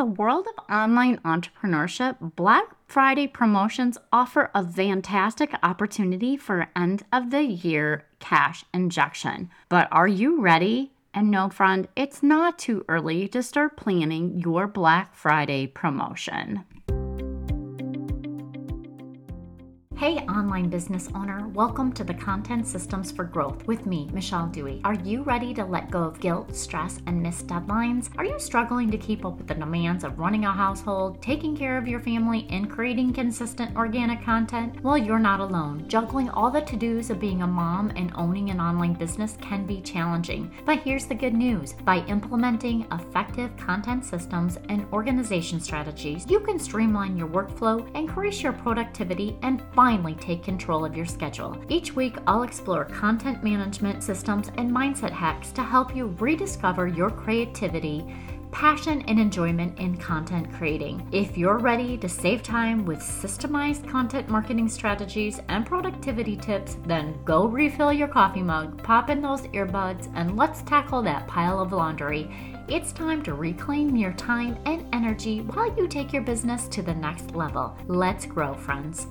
the world of online entrepreneurship, Black Friday promotions offer a fantastic opportunity for end of the year cash injection. But are you ready? And no, friend, it's not too early to start planning your Black Friday promotion. Hey, online business owner, welcome to the Content Systems for Growth with me, Michelle Dewey. Are you ready to let go of guilt, stress, and missed deadlines? Are you struggling to keep up with the demands of running a household, taking care of your family, and creating consistent organic content? Well, you're not alone. Juggling all the to dos of being a mom and owning an online business can be challenging. But here's the good news by implementing effective content systems and organization strategies, you can streamline your workflow, increase your productivity, and find finally take control of your schedule. Each week, I'll explore content management systems and mindset hacks to help you rediscover your creativity passion and enjoyment in content creating. If you're ready to save time with systemized content marketing strategies and productivity tips, then go refill your coffee mug, pop in those earbuds, and let's tackle that pile of laundry. It's time to reclaim your time and energy while you take your business to the next level. Let's grow, friends.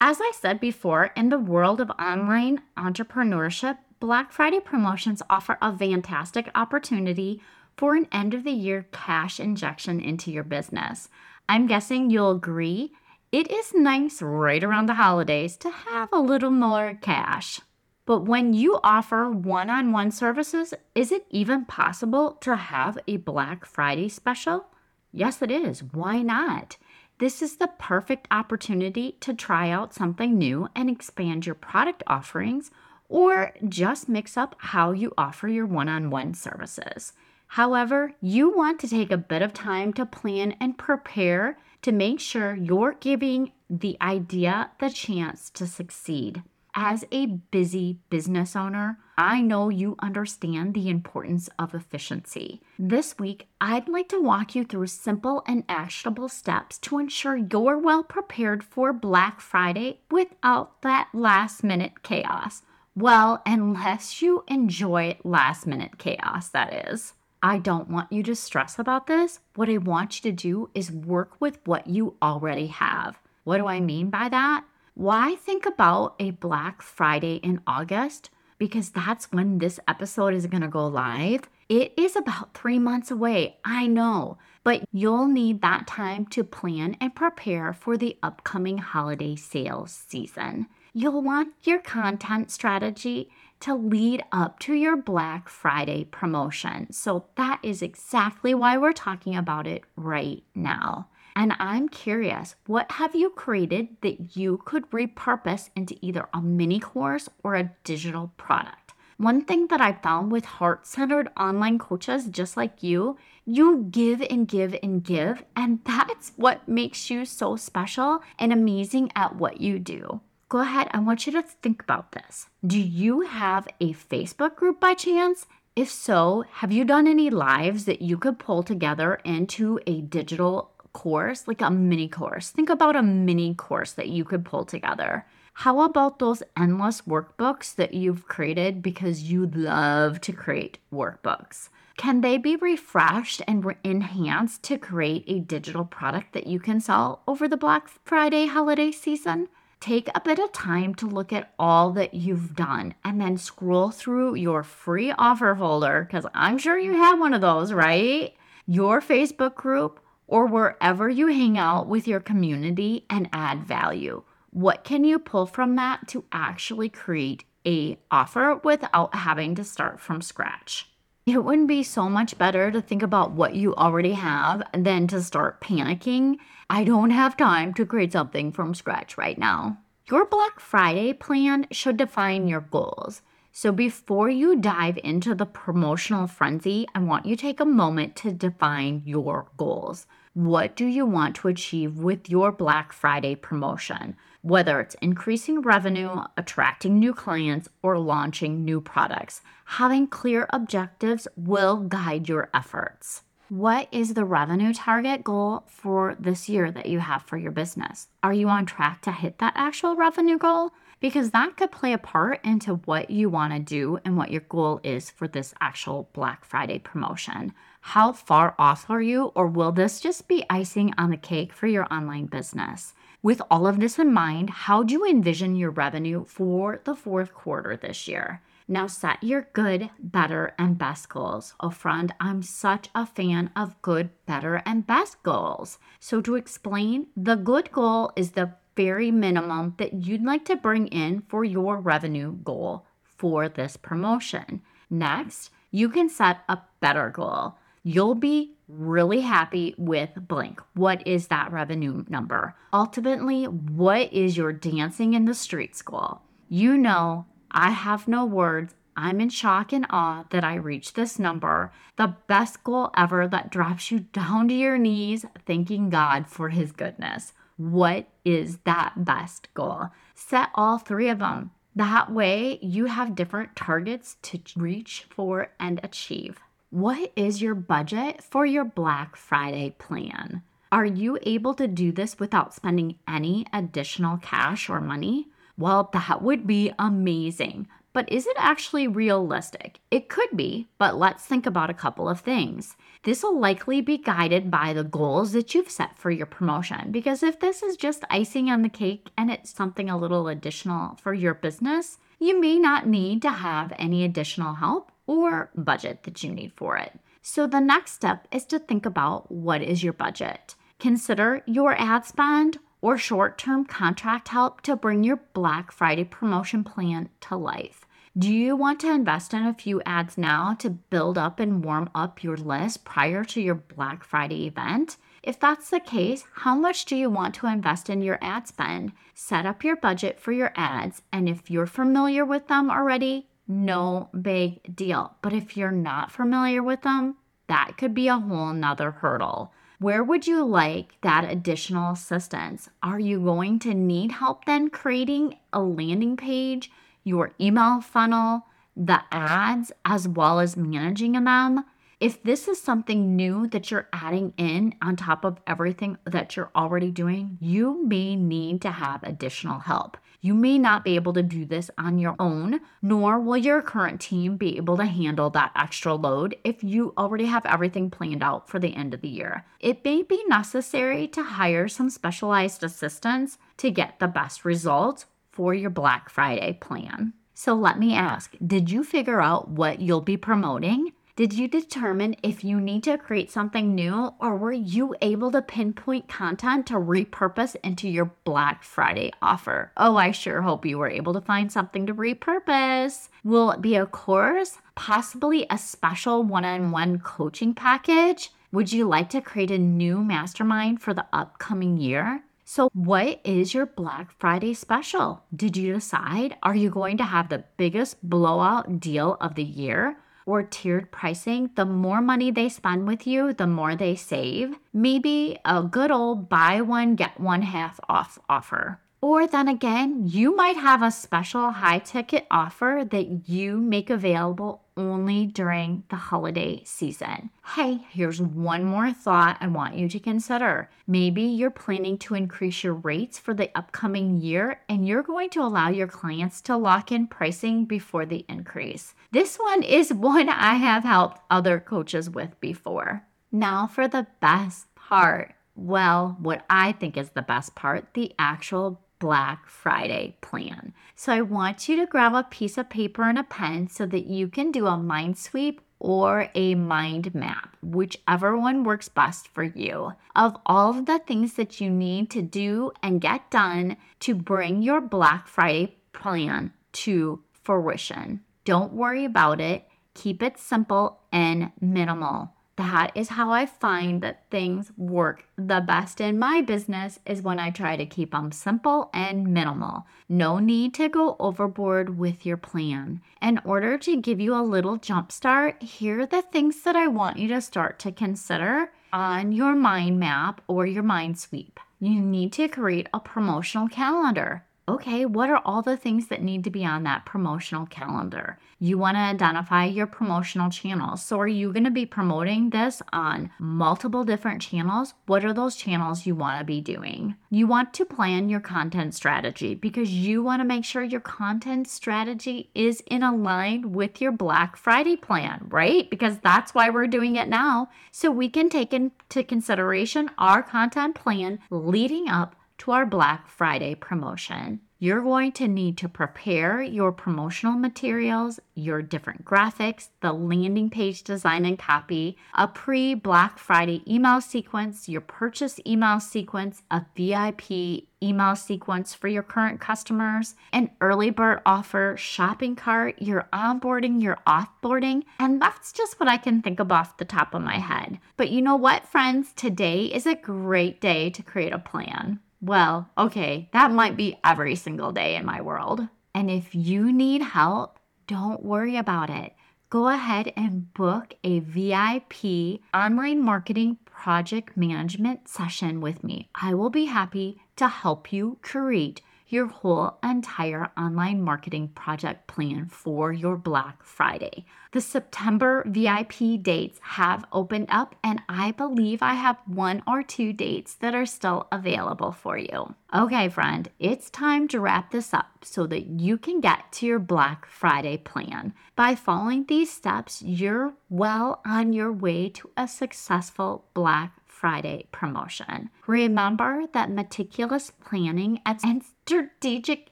As I said before, in the world of online entrepreneurship, Black Friday promotions offer a fantastic opportunity for an end of the year cash injection into your business. I'm guessing you'll agree it is nice right around the holidays to have a little more cash. But when you offer one on one services, is it even possible to have a Black Friday special? Yes, it is. Why not? This is the perfect opportunity to try out something new and expand your product offerings or just mix up how you offer your one on one services. However, you want to take a bit of time to plan and prepare to make sure you're giving the idea the chance to succeed. As a busy business owner, I know you understand the importance of efficiency. This week, I'd like to walk you through simple and actionable steps to ensure you're well prepared for Black Friday without that last minute chaos. Well, unless you enjoy last minute chaos, that is. I don't want you to stress about this. What I want you to do is work with what you already have. What do I mean by that? Why think about a Black Friday in August? Because that's when this episode is going to go live. It is about three months away, I know, but you'll need that time to plan and prepare for the upcoming holiday sales season. You'll want your content strategy to lead up to your Black Friday promotion. So, that is exactly why we're talking about it right now. And I'm curious, what have you created that you could repurpose into either a mini course or a digital product? One thing that I found with heart centered online coaches just like you, you give and give and give, and that's what makes you so special and amazing at what you do. Go ahead, I want you to think about this. Do you have a Facebook group by chance? If so, have you done any lives that you could pull together into a digital course, like a mini course. Think about a mini course that you could pull together. How about those endless workbooks that you've created because you love to create workbooks? Can they be refreshed and re- enhanced to create a digital product that you can sell over the Black Friday holiday season? Take a bit of time to look at all that you've done and then scroll through your free offer folder because I'm sure you have one of those, right? Your Facebook group or wherever you hang out with your community and add value. What can you pull from that to actually create a offer without having to start from scratch? It wouldn't be so much better to think about what you already have than to start panicking. I don't have time to create something from scratch right now. Your Black Friday plan should define your goals. So before you dive into the promotional frenzy, I want you to take a moment to define your goals. What do you want to achieve with your Black Friday promotion? Whether it's increasing revenue, attracting new clients, or launching new products, having clear objectives will guide your efforts. What is the revenue target goal for this year that you have for your business? Are you on track to hit that actual revenue goal? Because that could play a part into what you want to do and what your goal is for this actual Black Friday promotion. How far off are you, or will this just be icing on the cake for your online business? With all of this in mind, how do you envision your revenue for the fourth quarter this year? Now set your good, better, and best goals. Oh, friend, I'm such a fan of good, better, and best goals. So, to explain, the good goal is the very minimum that you'd like to bring in for your revenue goal for this promotion. Next, you can set a better goal. You'll be really happy with blank. What is that revenue number? Ultimately, what is your dancing in the streets goal? You know I have no words. I'm in shock and awe that I reached this number, the best goal ever that drops you down to your knees, thanking God for His goodness. What is that best goal? Set all three of them. That way, you have different targets to reach for and achieve. What is your budget for your Black Friday plan? Are you able to do this without spending any additional cash or money? Well, that would be amazing. But is it actually realistic? It could be, but let's think about a couple of things. This will likely be guided by the goals that you've set for your promotion. Because if this is just icing on the cake and it's something a little additional for your business, you may not need to have any additional help or budget that you need for it. So the next step is to think about what is your budget. Consider your ad spend or short term contract help to bring your Black Friday promotion plan to life. Do you want to invest in a few ads now to build up and warm up your list prior to your Black Friday event? If that's the case, how much do you want to invest in your ad spend? Set up your budget for your ads, and if you're familiar with them already, no big deal. But if you're not familiar with them, that could be a whole nother hurdle. Where would you like that additional assistance? Are you going to need help then creating a landing page, your email funnel, the ads, as well as managing them? If this is something new that you're adding in on top of everything that you're already doing, you may need to have additional help. You may not be able to do this on your own, nor will your current team be able to handle that extra load if you already have everything planned out for the end of the year. It may be necessary to hire some specialized assistants to get the best results for your Black Friday plan. So let me ask Did you figure out what you'll be promoting? Did you determine if you need to create something new or were you able to pinpoint content to repurpose into your Black Friday offer? Oh, I sure hope you were able to find something to repurpose. Will it be a course? Possibly a special one on one coaching package? Would you like to create a new mastermind for the upcoming year? So, what is your Black Friday special? Did you decide? Are you going to have the biggest blowout deal of the year? Or tiered pricing, the more money they spend with you, the more they save. Maybe a good old buy one, get one half off offer. Or then again, you might have a special high ticket offer that you make available only during the holiday season. Hey, here's one more thought I want you to consider. Maybe you're planning to increase your rates for the upcoming year and you're going to allow your clients to lock in pricing before the increase. This one is one I have helped other coaches with before. Now for the best part. Well, what I think is the best part the actual Black Friday plan. So I want you to grab a piece of paper and a pen so that you can do a mind sweep or a mind map, whichever one works best for you, of all of the things that you need to do and get done to bring your Black Friday plan to fruition. Don't worry about it, keep it simple and minimal that is how I find that things work the best in my business is when I try to keep them simple and minimal. No need to go overboard with your plan. In order to give you a little jump start, here are the things that I want you to start to consider on your mind map or your mind sweep. You need to create a promotional calendar. Okay, what are all the things that need to be on that promotional calendar? You want to identify your promotional channels. So, are you going to be promoting this on multiple different channels? What are those channels you want to be doing? You want to plan your content strategy because you want to make sure your content strategy is in line with your Black Friday plan, right? Because that's why we're doing it now. So, we can take into consideration our content plan leading up to our Black Friday promotion. You're going to need to prepare your promotional materials, your different graphics, the landing page design and copy, a pre Black Friday email sequence, your purchase email sequence, a VIP email sequence for your current customers, an early bird offer, shopping cart, your onboarding, your offboarding. And that's just what I can think of off the top of my head. But you know what, friends? Today is a great day to create a plan. Well, okay, that might be every single day in my world. And if you need help, don't worry about it. Go ahead and book a VIP online marketing project management session with me. I will be happy to help you create your whole entire online marketing project plan for your Black Friday. The September VIP dates have opened up, and I believe I have one or two dates that are still available for you. Okay, friend, it's time to wrap this up so that you can get to your Black Friday plan. By following these steps, you're well on your way to a successful Black Friday promotion. Remember that meticulous planning and strategic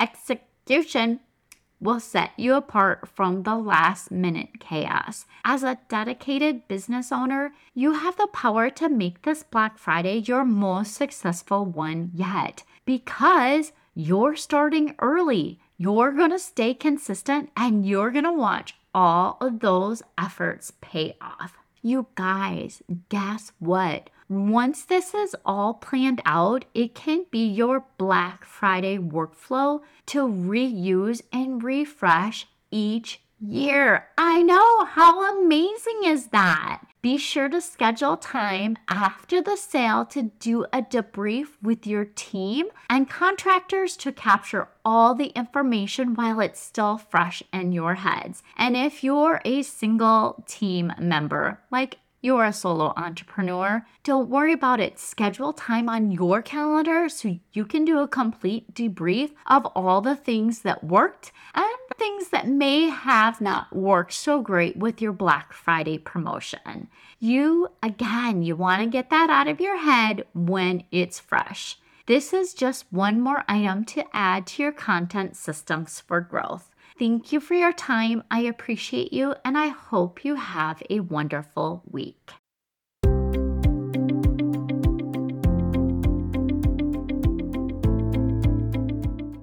execution will set you apart from the last minute chaos. As a dedicated business owner, you have the power to make this Black Friday your most successful one yet because you're starting early. You're going to stay consistent and you're going to watch all of those efforts pay off. You guys, guess what? Once this is all planned out, it can be your Black Friday workflow to reuse and refresh each year. I know, how amazing is that? Be sure to schedule time after the sale to do a debrief with your team and contractors to capture all the information while it's still fresh in your heads. And if you're a single team member, like you're a solo entrepreneur, don't worry about it. Schedule time on your calendar so you can do a complete debrief of all the things that worked and things that may have not worked so great with your Black Friday promotion. You, again, you want to get that out of your head when it's fresh. This is just one more item to add to your content systems for growth. Thank you for your time. I appreciate you, and I hope you have a wonderful week.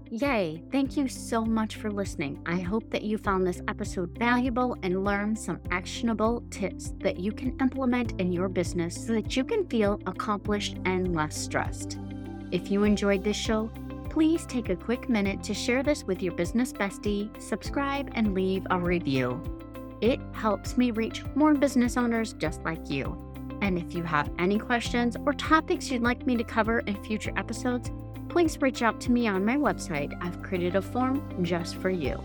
Yay! Thank you so much for listening. I hope that you found this episode valuable and learned some actionable tips that you can implement in your business so that you can feel accomplished and less stressed. If you enjoyed this show, please take a quick minute to share this with your business bestie, subscribe, and leave a review. It helps me reach more business owners just like you. And if you have any questions or topics you'd like me to cover in future episodes, please reach out to me on my website. I've created a form just for you.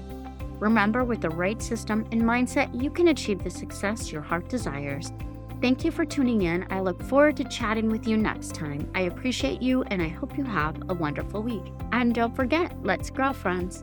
Remember, with the right system and mindset, you can achieve the success your heart desires Thank you for tuning in. I look forward to chatting with you next time. I appreciate you and I hope you have a wonderful week. And don't forget, let's grow, friends.